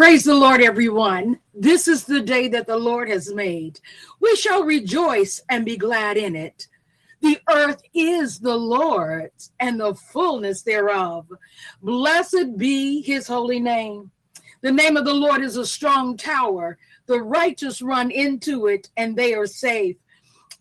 Praise the Lord, everyone. This is the day that the Lord has made. We shall rejoice and be glad in it. The earth is the Lord's and the fullness thereof. Blessed be his holy name. The name of the Lord is a strong tower. The righteous run into it and they are safe.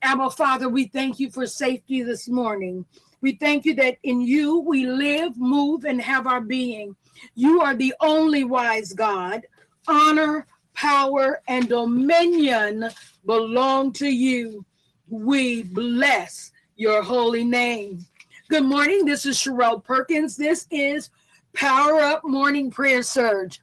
Abba, Father, we thank you for safety this morning. We thank you that in you we live, move, and have our being. You are the only wise God. Honor, power, and dominion belong to you. We bless your holy name. Good morning. This is Sherelle Perkins. This is Power Up Morning Prayer Surge.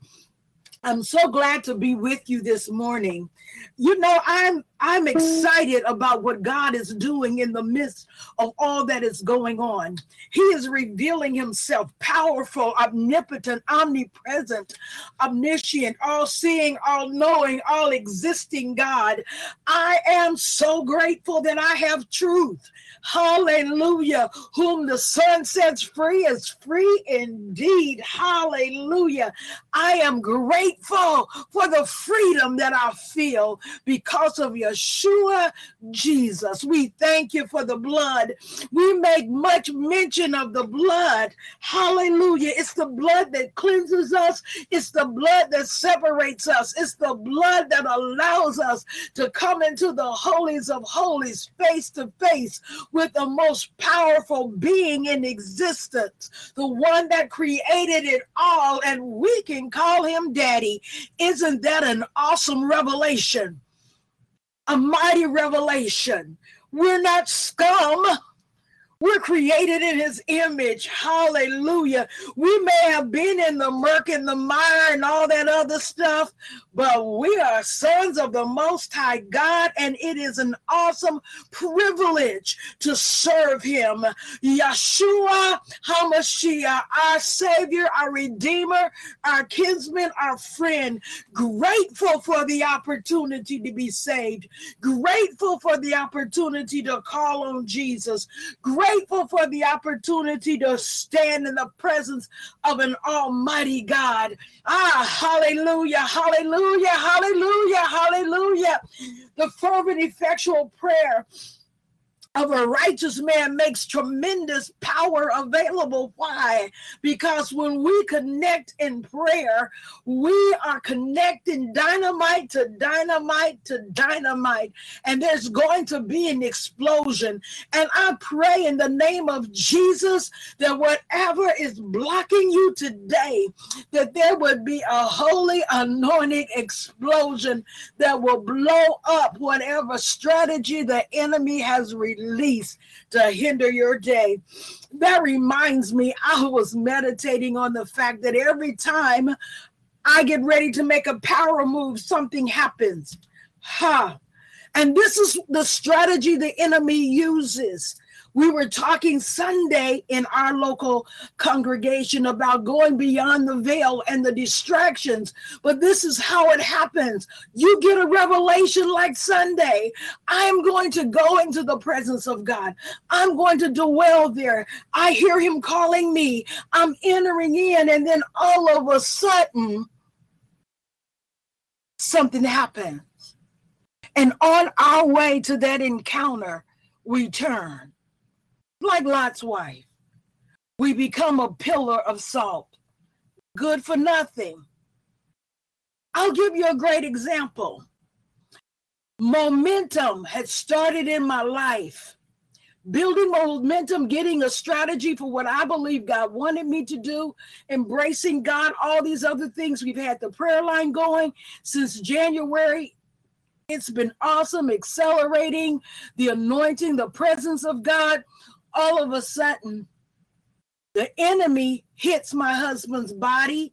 I'm so glad to be with you this morning. You know, I'm I'm mm. excited about what God is doing in the midst of all that is going on. He is revealing himself powerful, omnipotent, omnipresent, omniscient, all seeing, all knowing, all existing God. I am so grateful that I have truth. Hallelujah. Whom the Son sets free is free indeed. Hallelujah. I am grateful for the freedom that I feel because of Yeshua Jesus. We thank you for the blood. We make much mention of the blood. Hallelujah. It's the blood that cleanses us, it's the blood that separates us, it's the blood that allows us to come into the holies of holies face to face with the most powerful being in existence, the one that created it all, and we can call him Daddy. Isn't that an awesome revelation? A mighty revelation. We're not scum. We're created in his image. Hallelujah. We may have been in the murk and the mire and all that other stuff, but we are sons of the Most High God, and it is an awesome privilege to serve him. Yeshua HaMashiach, our Savior, our Redeemer, our kinsman, our friend. Grateful for the opportunity to be saved. Grateful for the opportunity to call on Jesus. Grateful grateful for the opportunity to stand in the presence of an almighty God. Ah, hallelujah, hallelujah, hallelujah, hallelujah. The fervent, effectual prayer of a righteous man makes tremendous power available. Why? Because when we connect in prayer, we are connecting dynamite to dynamite to dynamite, and there's going to be an explosion. And I pray in the name of Jesus that whatever is blocking you today, that there would be a holy anointing explosion that will blow up whatever strategy the enemy has released release to hinder your day. That reminds me, I was meditating on the fact that every time I get ready to make a power move, something happens. Ha. Huh. And this is the strategy the enemy uses we were talking Sunday in our local congregation about going beyond the veil and the distractions, but this is how it happens. You get a revelation like Sunday. I am going to go into the presence of God. I'm going to dwell there. I hear him calling me. I'm entering in, and then all of a sudden, something happens. And on our way to that encounter, we turn like Lot's wife. We become a pillar of salt, good for nothing. I'll give you a great example. Momentum had started in my life. Building momentum, getting a strategy for what I believe God wanted me to do, embracing God, all these other things. We've had the prayer line going since January it's been awesome, accelerating the anointing, the presence of God all of a sudden, the enemy hits my husband's body.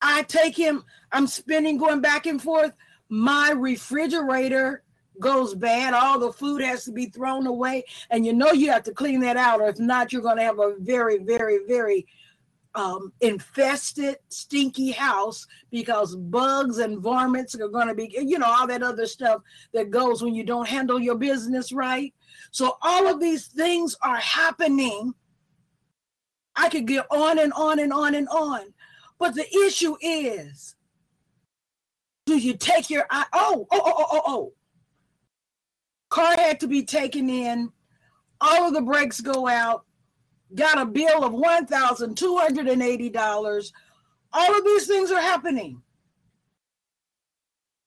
I take him, I'm spinning, going back and forth. My refrigerator goes bad. All the food has to be thrown away. And you know you have to clean that out, or if not, you're going to have a very, very, very um, infested, stinky house because bugs and varmints are going to be, you know, all that other stuff that goes when you don't handle your business right. So all of these things are happening. I could get on and on and on and on. But the issue is, do you take your eye? Oh, oh, oh, oh, oh, oh. Car had to be taken in. All of the brakes go out. Got a bill of $1,280. All of these things are happening.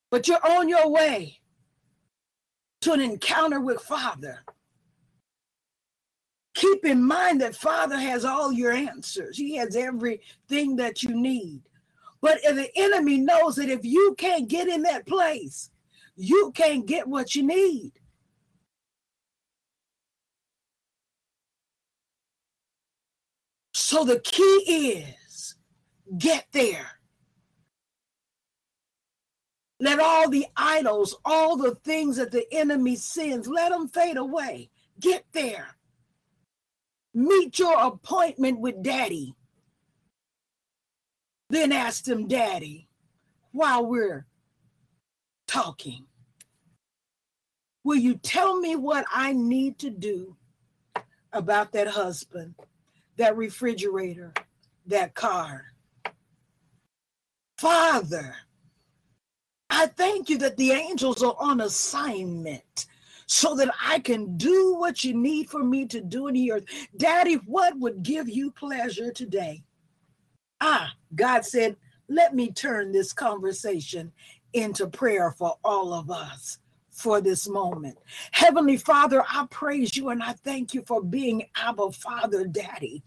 But you're on your way to an encounter with Father. Keep in mind that Father has all your answers, He has everything that you need. But the enemy knows that if you can't get in that place, you can't get what you need. So the key is get there. Let all the idols, all the things that the enemy sends, let them fade away. Get there. Meet your appointment with daddy. Then ask him, Daddy, while we're talking, will you tell me what I need to do about that husband, that refrigerator, that car? Father, I thank you that the angels are on assignment so that I can do what you need for me to do in the earth. Daddy, what would give you pleasure today? Ah, God said, let me turn this conversation into prayer for all of us for this moment. Heavenly Father, I praise you and I thank you for being Abba Father Daddy.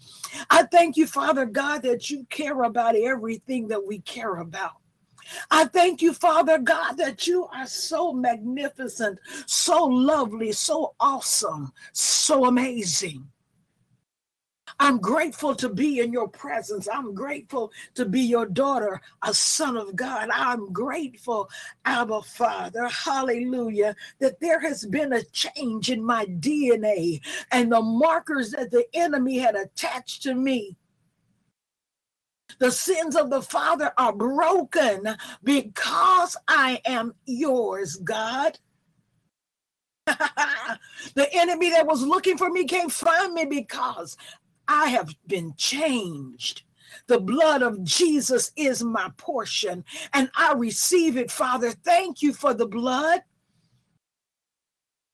I thank you, Father God, that you care about everything that we care about. I thank you, Father God, that you are so magnificent, so lovely, so awesome, so amazing. I'm grateful to be in your presence. I'm grateful to be your daughter, a son of God. I'm grateful, Abba Father, hallelujah, that there has been a change in my DNA and the markers that the enemy had attached to me the sins of the father are broken because I am yours, God. the enemy that was looking for me can't find me because I have been changed. The blood of Jesus is my portion, and I receive it, Father. Thank you for the blood.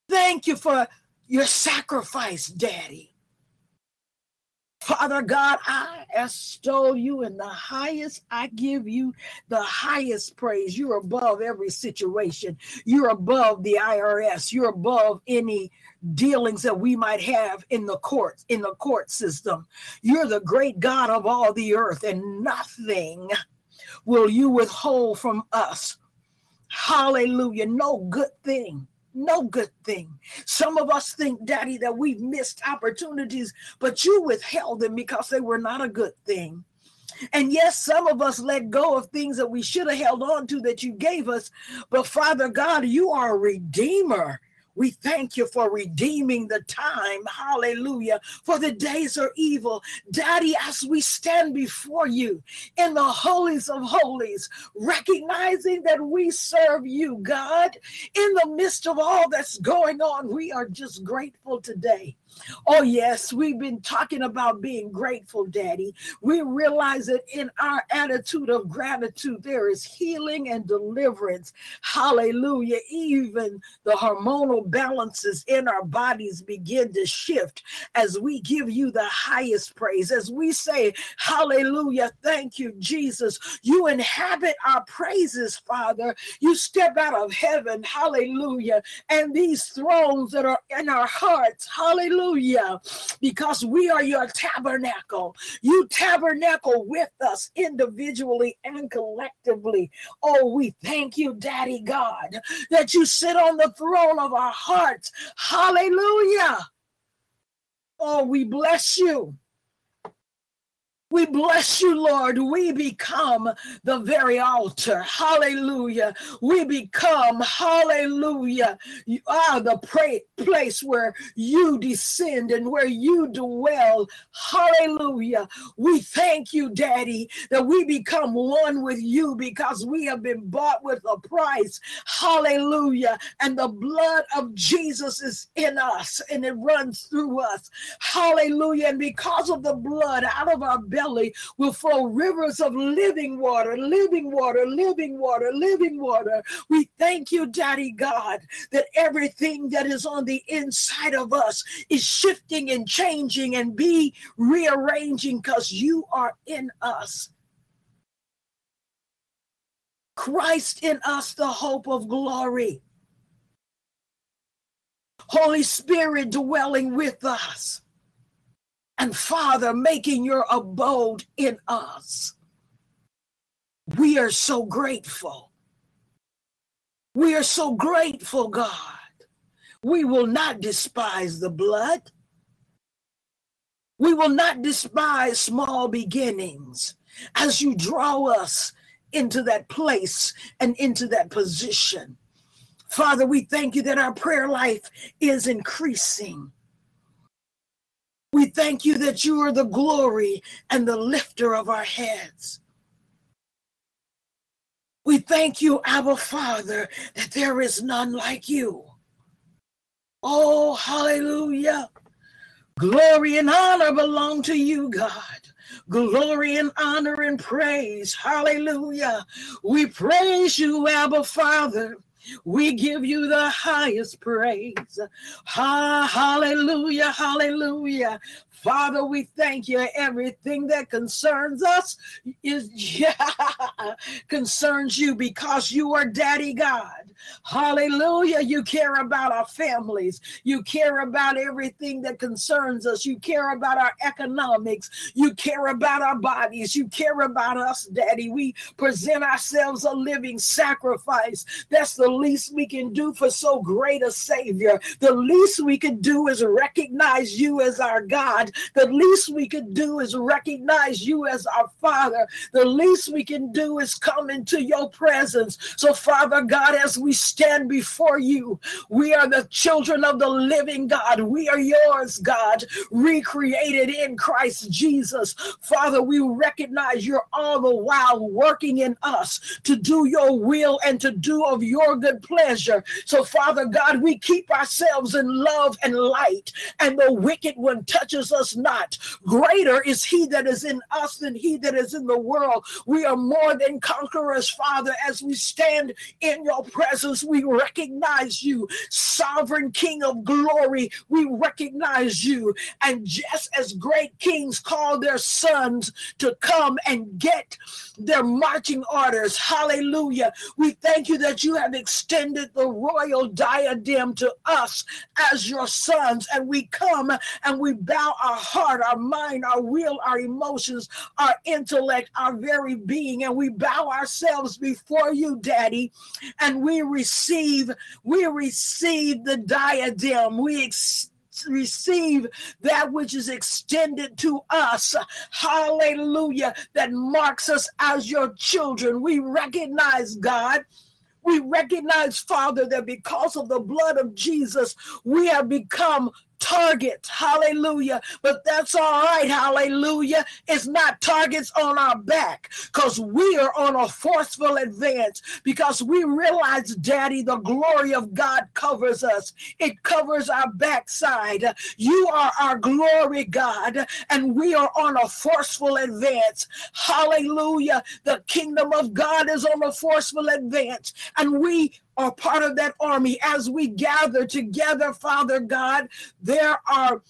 Thank you for your sacrifice, Daddy. Father God, I extol you in the highest. I give you the highest praise. You're above every situation. You're above the IRS. You're above any dealings that we might have in the courts, in the court system. You're the great God of all the earth, and nothing will you withhold from us. Hallelujah. No good thing no good thing. Some of us think, Daddy, that we've missed opportunities, but you withheld them because they were not a good thing. And yes, some of us let go of things that we should have held on to that you gave us. But Father God, you are a redeemer. We thank you for redeeming the time. Hallelujah. For the days are evil. Daddy, as we stand before you in the holies of holies, recognizing that we serve you, God, in the midst of all that's going on, we are just grateful today. Oh, yes, we've been talking about being grateful, Daddy. We realize that in our attitude of gratitude, there is healing and deliverance. Hallelujah. Even the hormonal balances in our bodies begin to shift as we give you the highest praise. As we say, Hallelujah, thank you, Jesus. You inhabit our praises, Father. You step out of heaven, hallelujah, and these thrones that are in our hearts, hallelujah Hallelujah. Because we are your tabernacle. You tabernacle with us individually and collectively. Oh, we thank you, Daddy God, that you sit on the throne of our hearts. Hallelujah. Oh, we bless you. We bless you, Lord. We become the very altar. Hallelujah. We become, hallelujah, you are the pray, place where you descend and where you dwell. Hallelujah. We thank you, Daddy, that we become one with you because we have been bought with a price. Hallelujah. And the blood of Jesus is in us and it runs through us. Hallelujah. And because of the blood out of our belly, belly will flow rivers of living water, living water, living water, living water. We thank you, Daddy God, that everything that is on the inside of us is shifting and changing and be rearranging because you are in us. Christ in us, the hope of glory. Holy Spirit dwelling with us and Father, making your abode in us. We are so grateful. We are so grateful, God. We will not despise the blood. We will not despise small beginnings as you draw us into that place and into that position. Father, we thank you that our prayer life is increasing. We thank you that you are the glory and the lifter of our heads. We thank you, Abba Father, that there is none like you. Oh, hallelujah. Glory and honor belong to you, God. Glory and honor and praise. Hallelujah. We praise you, Abba Father. We give you the highest praise. Ha, hallelujah, hallelujah. Father, we thank you. Everything that concerns us is yeah, concerns you because you are Daddy God. Hallelujah. You care about our families. You care about everything that concerns us. You care about our economics. You care about our bodies. You care about us, Daddy. We present ourselves a living sacrifice. That's the least we can do for so great a Savior. The least we can do is recognize you as our God the least we can do is recognize you as our Father. The least we can do is come into your presence. So, Father God, as we stand before you, we are the children of the living God. We are yours, God, recreated in Christ Jesus. Father, we recognize you're all the while working in us to do your will and to do of your good pleasure. So, Father God, we keep ourselves in love and light, and the wicked one touches us not. Greater is he that is in us than he that is in the world. We are more than conquerors, Father, as we stand in your presence. We recognize you, sovereign King of glory. We recognize you. And just as great kings call their sons to come and get their marching orders, hallelujah. We thank you that you have extended the royal diadem to us as your sons. And we come and we bow our heart, our mind, our will, our emotions, our intellect, our very being, and we bow ourselves before you, Daddy, and we receive, we receive the diadem. We ex- receive that which is extended to us. Hallelujah. That marks us as your children. We recognize, God. We recognize, Father, that because of the blood of Jesus, we have become targets. Hallelujah. But that's all right. Hallelujah. It's not targets on our back because we are on a forceful advance because we realize, Daddy, the glory of God covers us. It covers our backside. You are our glory, God, and we are on a forceful advance. Hallelujah. The kingdom of God is on a forceful advance, and we are part of that army as we gather together, Father God. There are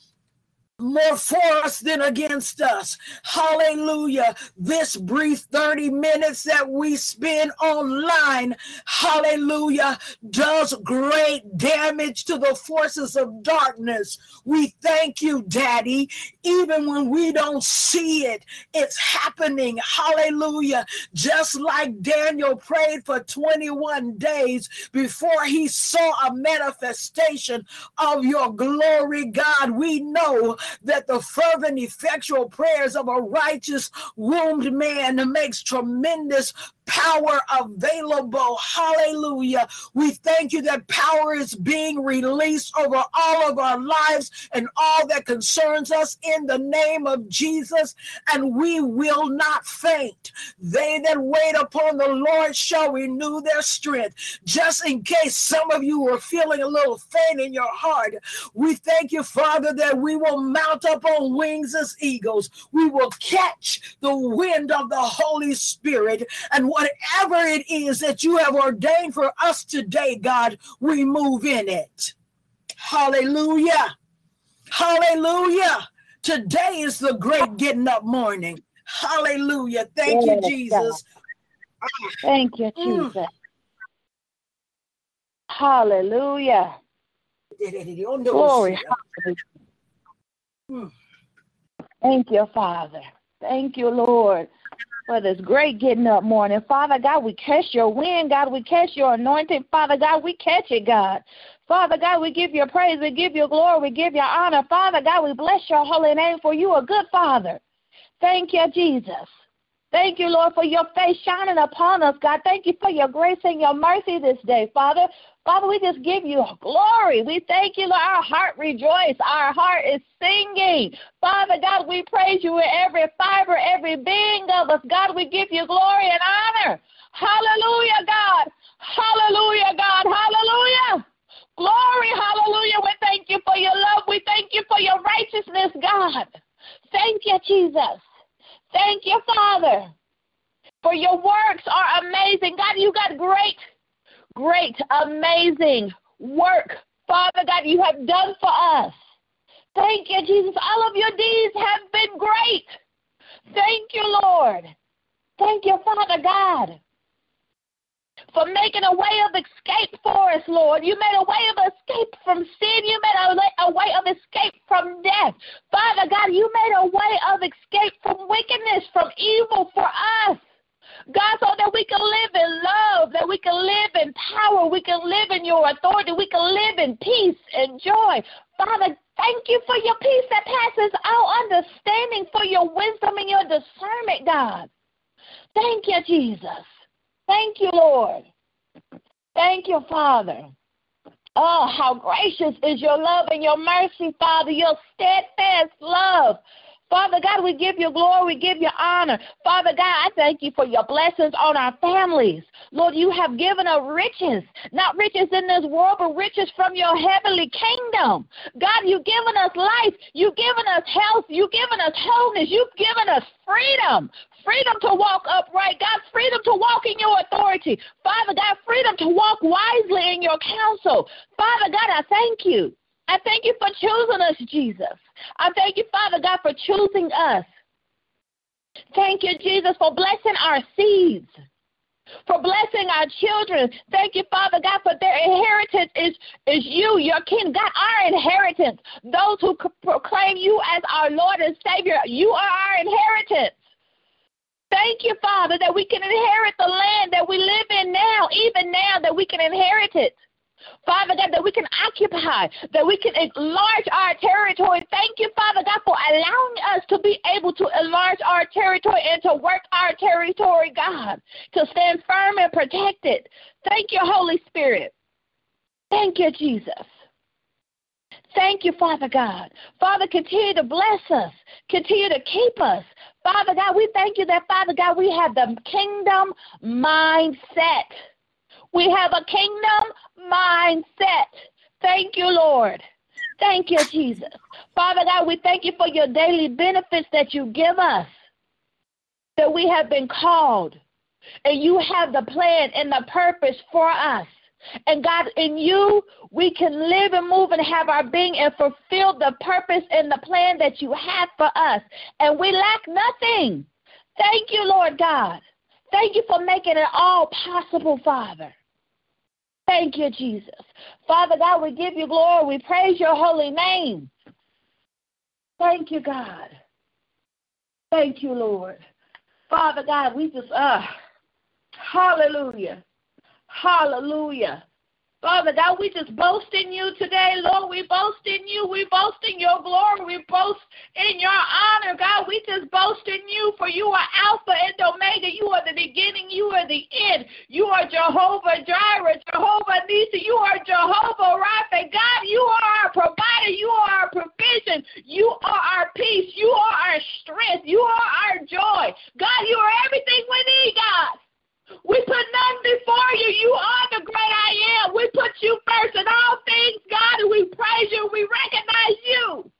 more for us than against us. Hallelujah. This brief 30 minutes that we spend online, hallelujah, does great damage to the forces of darkness. We thank you, Daddy. Even when we don't see it, it's happening. Hallelujah. Just like Daniel prayed for 21 days before he saw a manifestation of your glory, God, we know that the fervent, effectual prayers of a righteous wombed man makes tremendous power available. Hallelujah. We thank you that power is being released over all of our lives and all that concerns us in the name of Jesus, and we will not faint. They that wait upon the Lord shall renew their strength. Just in case some of you are feeling a little faint in your heart, we thank you, Father, that we will mount up on wings as eagles. We will catch the wind of the Holy Spirit and whatever it is that you have ordained for us today, God, we move in it. Hallelujah. Hallelujah. Today is the great getting up morning. Hallelujah. Thank yes, you, Jesus. God. Thank you, mm. Jesus. Mm. Hallelujah. Glory. Mm. Thank you, Father. Thank you, Lord for this great getting up morning. Father God, we catch your wind, God. We catch your anointing. Father God, we catch it, God. Father God, we give you praise. We give you glory. We give you honor. Father God, we bless your holy name for you a good Father. Thank you, Jesus. Thank you, Lord, for your face shining upon us, God. Thank you for your grace and your mercy this day, Father. Father, we just give you glory. We thank you, Lord. Our heart rejoice. Our heart is singing. Father God, we praise you with every fiber, every being of us. God, we give you glory and honor. Hallelujah, God. Hallelujah, God. Hallelujah. Glory, hallelujah. We thank you for your love. We thank you for your righteousness, God. Thank you, Jesus. Thank you, Father. For your works are amazing. God, you got great great, amazing work, Father God, you have done for us. Thank you, Jesus. All of your deeds have been great. Thank you, Lord. Thank you, Father God, for making a way of escape for us, Lord. You made a way of escape from sin. You made a, a way of escape from death. Father God, you made a way of escape from wickedness, from evil for us. God, so that we can live in love, that we can live in power, we can live in your authority, we can live in peace and joy. Father, thank you for your peace that passes all understanding, for your wisdom and your discernment, God. Thank you, Jesus. Thank you, Lord. Thank you, Father. Oh, how gracious is your love and your mercy, Father, your steadfast love. Father God, we give you glory, we give you honor. Father God, I thank you for your blessings on our families. Lord, you have given us riches, not riches in this world, but riches from your heavenly kingdom. God, you've given us life, you've given us health, you've given us wholeness, you've given us freedom. Freedom to walk upright, God, freedom to walk in your authority. Father God, freedom to walk wisely in your counsel. Father God, I thank you. I thank you for choosing us, Jesus. I thank you, Father God, for choosing us. Thank you, Jesus, for blessing our seeds, for blessing our children. Thank you, Father God, for their inheritance is, is you, your king. God, our inheritance. Those who proclaim you as our Lord and Savior, you are our inheritance. Thank you, Father, that we can inherit the land that we live in now, even now, that we can inherit it. Father God, that we can occupy, that we can enlarge our territory. Thank you, Father God, for allowing us to be able to enlarge our territory and to work our territory, God, to stand firm and protected. Thank you, Holy Spirit. Thank you, Jesus. Thank you, Father God. Father, continue to bless us. Continue to keep us. Father God, we thank you that, Father God, we have the kingdom mindset. We have a kingdom mindset. Thank you, Lord. Thank you, Jesus. Father God, we thank you for your daily benefits that you give us, that we have been called, and you have the plan and the purpose for us. And God, in you, we can live and move and have our being and fulfill the purpose and the plan that you have for us. And we lack nothing. Thank you, Lord God. Thank you for making it all possible, Father. Thank you, Jesus. Father God, we give you glory. We praise your holy name. Thank you, God. Thank you, Lord. Father God, we just, uh, hallelujah. Hallelujah. Father God, we just boast in you today, Lord. We boast in you. We boast in your glory. We boast in your honor, God. We just boast in you, for you are Alpha and Omega. You are the beginning. You are the end. You are Jehovah Jireh, Jehovah Nissi. You are Jehovah Rapha. God, you are our provider. You are our provision. You are our peace. You are our strength. You are our joy. God, you are everything we need, God. We put none before you. You are the great I am. We put you first in all things, God, and we praise you. We recognize you.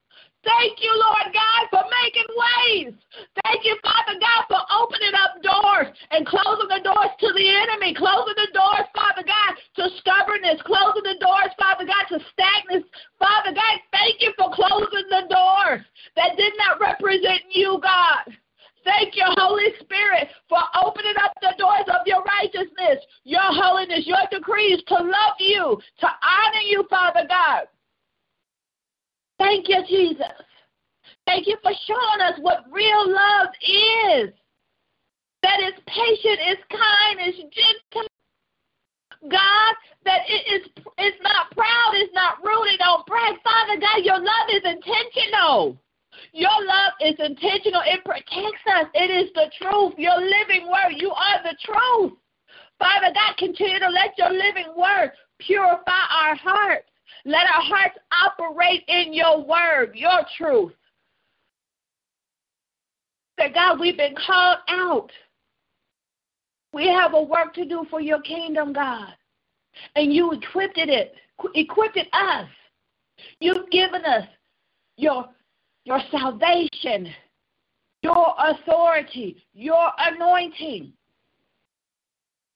Thank you, Lord God, for making ways. Thank you, Father God, for opening up doors and closing the doors to the enemy, closing the doors, Father God, to stubbornness, closing the doors, Father God, to stagnance. Father God, thank you for closing the doors that did not represent you, God. Thank you, Holy Spirit, for opening up the doors of your righteousness, your holiness, your decrees to love you, to honor you, Father God. Thank you, Jesus. Thank you for showing us what real love is. That is patient, is kind, is gentle. God, that it is is not proud, is not rooted on pride. Father God, your love is intentional. Your love is intentional. It protects us. It is the truth. Your living word. You are the truth. Father God, continue to let your living word purify our hearts. Let our hearts operate in your word, your truth. That God, we've been called out. We have a work to do for your kingdom, God. And you equipped it, equipped us. You've given us your your salvation, your authority, your anointing.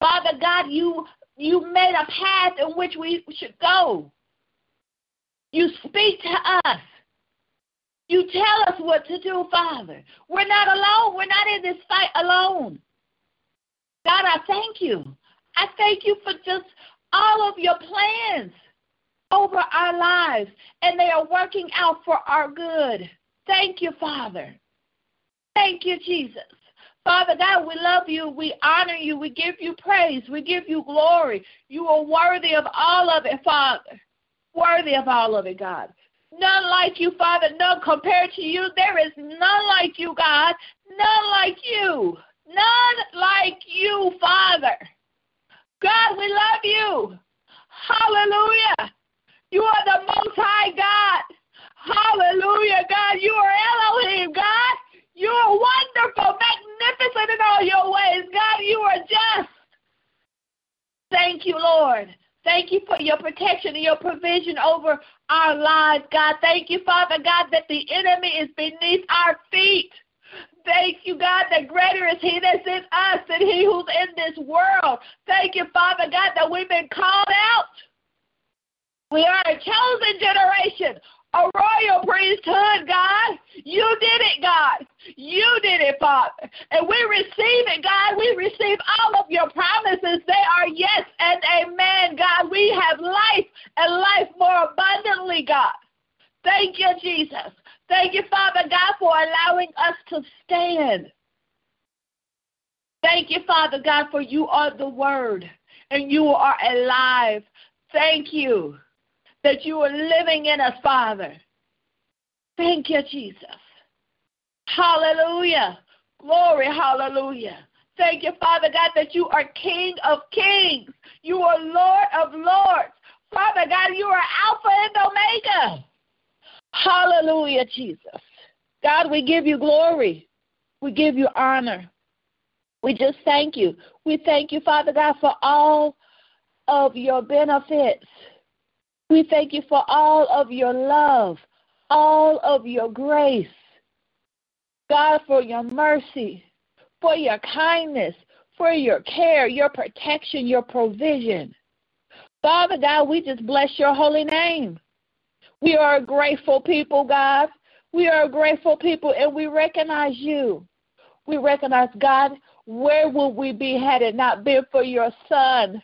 Father God, you you made a path in which we should go. You speak to us. You tell us what to do, Father. We're not alone. We're not in this fight alone. God, I thank you. I thank you for just all of your plans over our lives, and they are working out for our good. Thank you, Father. Thank you, Jesus. Father God, we love you. We honor you. We give you praise. We give you glory. You are worthy of all of it, Father. Worthy of all of it, God. None like you, Father. None compared to you. There is none like you, God. None like you. None like you, Father. God, we love you. Hallelujah. You are the most high God. Hallelujah, God. You are Elohim, God. You are wonderful, magnificent in all your ways, God. You are just. Thank you, Lord. Thank you for your protection and your provision over our lives, God. Thank you, Father God, that the enemy is beneath our feet. Thank you, God, that greater is He that's in us than He who's in this world. Thank you, Father God, that we've been called out. We are a chosen generation, a royal priesthood, God. You did it, God. You did it, Father. And we receive it, God. We receive all of your promises. They are yes and amen, God. We have life and life more abundantly, God. Thank you, Jesus. Thank you, Father God, for allowing us to stand. Thank you, Father God, for you are the Word and you are alive. Thank you that you are living in us, Father. Thank you, Jesus. Hallelujah. Glory, hallelujah. Thank you, Father God, that you are King of kings. You are Lord of lords. Father God, you are Alpha and Omega. Hallelujah, Jesus. God, we give you glory. We give you honor. We just thank you. We thank you, Father God, for all of your benefits. We thank you for all of your love, all of your grace. God, for your mercy, for your kindness, for your care, your protection, your provision. Father God, we just bless your holy name. We are a grateful people, God. We are a grateful people, and we recognize you. We recognize, God, where would we be had it not been for your Son?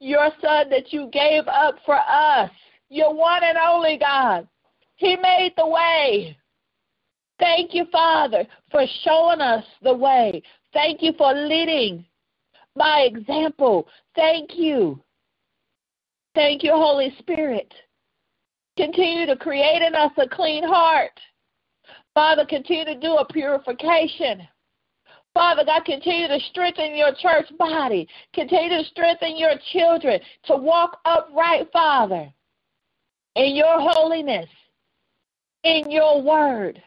Your son that you gave up for us, your one and only God. He made the way. Thank you, Father, for showing us the way. Thank you for leading by example. Thank you Thank you, Holy Spirit. Continue to create in us a clean heart. Father, continue to do a purification. Father God, continue to strengthen your church body. Continue to strengthen your children to walk upright, Father, in your holiness, in your word.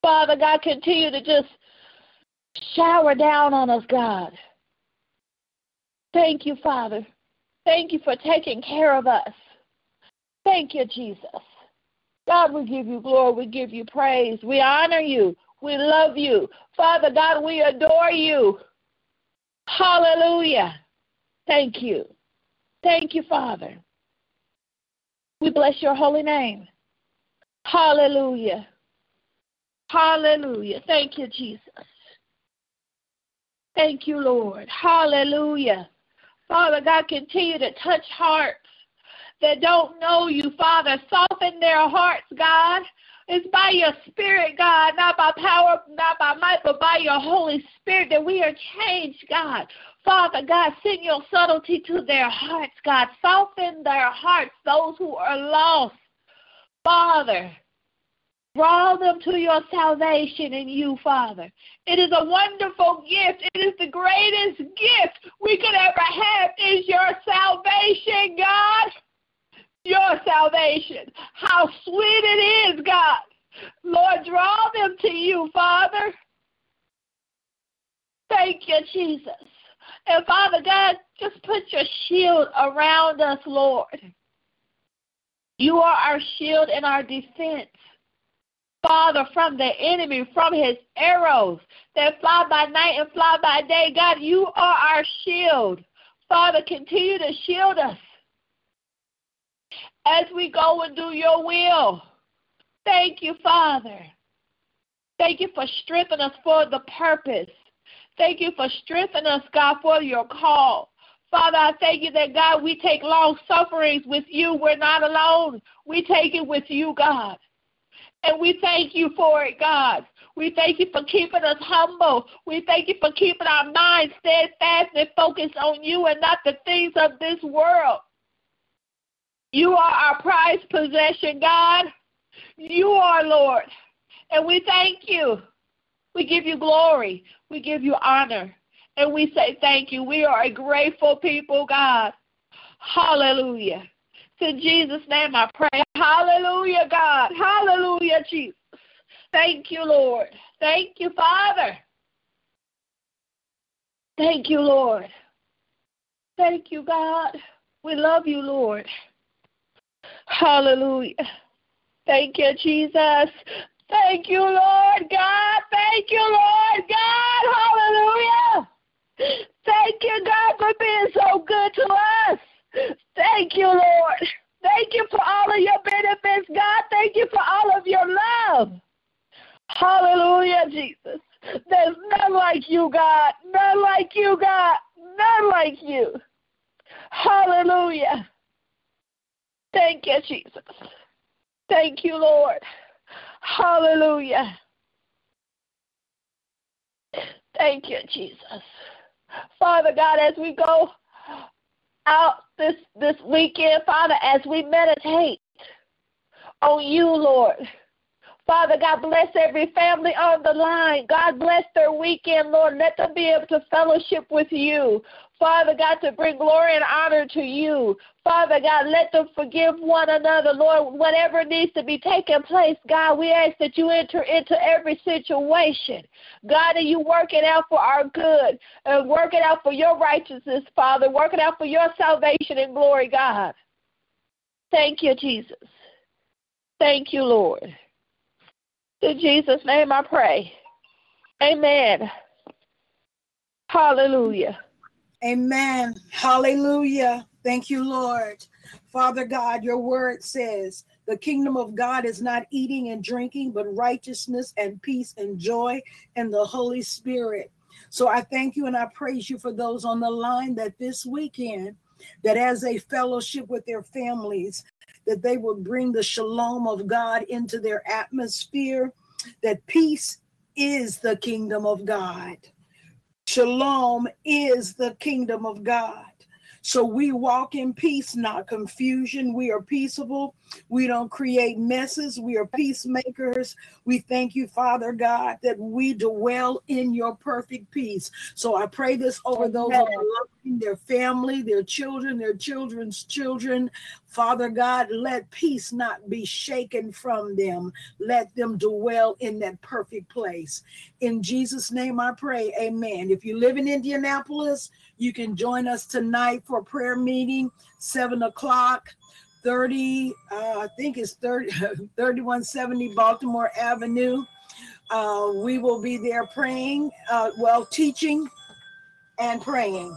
Father God, continue to just shower down on us, God. Thank you, Father. Thank you for taking care of us. Thank you, Jesus. God, we give you glory. We give you praise. We honor you. We love you. Father God, we adore you. Hallelujah. Thank you. Thank you, Father. We bless your holy name. Hallelujah. Hallelujah. Thank you, Jesus. Thank you, Lord. Hallelujah. Father God, continue to touch hearts that don't know you, Father. Soften their hearts, God. It's by your Spirit, God, not by power, not by might, but by your Holy Spirit that we are changed, God. Father God, send your subtlety to their hearts, God. Soften their hearts, those who are lost. Father, draw them to your salvation in you, Father. It is a wonderful gift. It is the greatest gift we could ever have is your salvation, God salvation. How sweet it is, God. Lord, draw them to you, Father. Thank you, Jesus. And Father God, just put your shield around us, Lord. You are our shield and our defense. Father, from the enemy, from his arrows that fly by night and fly by day. God, you are our shield. Father, continue to shield us as we go and do your will. Thank you, Father. Thank you for strengthening us for the purpose. Thank you for strengthening us, God, for your call. Father, I thank you that, God, we take long sufferings with you. We're not alone. We take it with you, God. And we thank you for it, God. We thank you for keeping us humble. We thank you for keeping our minds steadfast and focused on you and not the things of this world. You are our prized possession, God. You are, Lord. And we thank you. We give you glory. We give you honor. And we say thank you. We are a grateful people, God. Hallelujah. In Jesus' name I pray. Hallelujah, God. Hallelujah, Jesus. Thank you, Lord. Thank you, Father. Thank you, Lord. Thank you, God. We love you, Lord. Hallelujah. Thank you, Jesus. Thank you, Lord God. Thank you, Lord God. Hallelujah. Thank you, God, for being so good to us. Thank you, Lord. Thank you for all of your benefits, God. Thank you for all of your love. Hallelujah, Jesus. There's none like you, God. None like you, God. None like you. Hallelujah. Thank you, Jesus. Thank you, Lord. Hallelujah. Thank you, Jesus. Father God, as we go out this this weekend, Father, as we meditate on you, Lord. Father God, bless every family on the line. God bless their weekend, Lord. Let them be able to fellowship with you. Father God, to bring glory and honor to you. Father God, let them forgive one another, Lord. Whatever needs to be taking place, God, we ask that you enter into every situation. God, and you work it out for our good and work it out for your righteousness, Father. Work it out for your salvation and glory, God. Thank you, Jesus. Thank you, Lord. In Jesus' name I pray. Amen. Hallelujah. Amen. Hallelujah. Thank you, Lord. Father God, your word says the kingdom of God is not eating and drinking, but righteousness and peace and joy in the Holy Spirit. So I thank you and I praise you for those on the line that this weekend, that as a fellowship with their families, that they will bring the shalom of God into their atmosphere, that peace is the kingdom of God. Shalom is the kingdom of God. So we walk in peace, not confusion. We are peaceable. We don't create messes. We are peacemakers. We thank you, Father God, that we dwell in your perfect peace. So I pray this over those are loving their family, their children, their children's children. Father God, let peace not be shaken from them. Let them dwell in that perfect place. In Jesus' name I pray, amen. If you live in Indianapolis, you can join us tonight for a prayer meeting, 7 o'clock. 30, uh, I think it's 30, 3170 Baltimore Avenue. Uh, we will be there praying, uh, well, teaching and praying.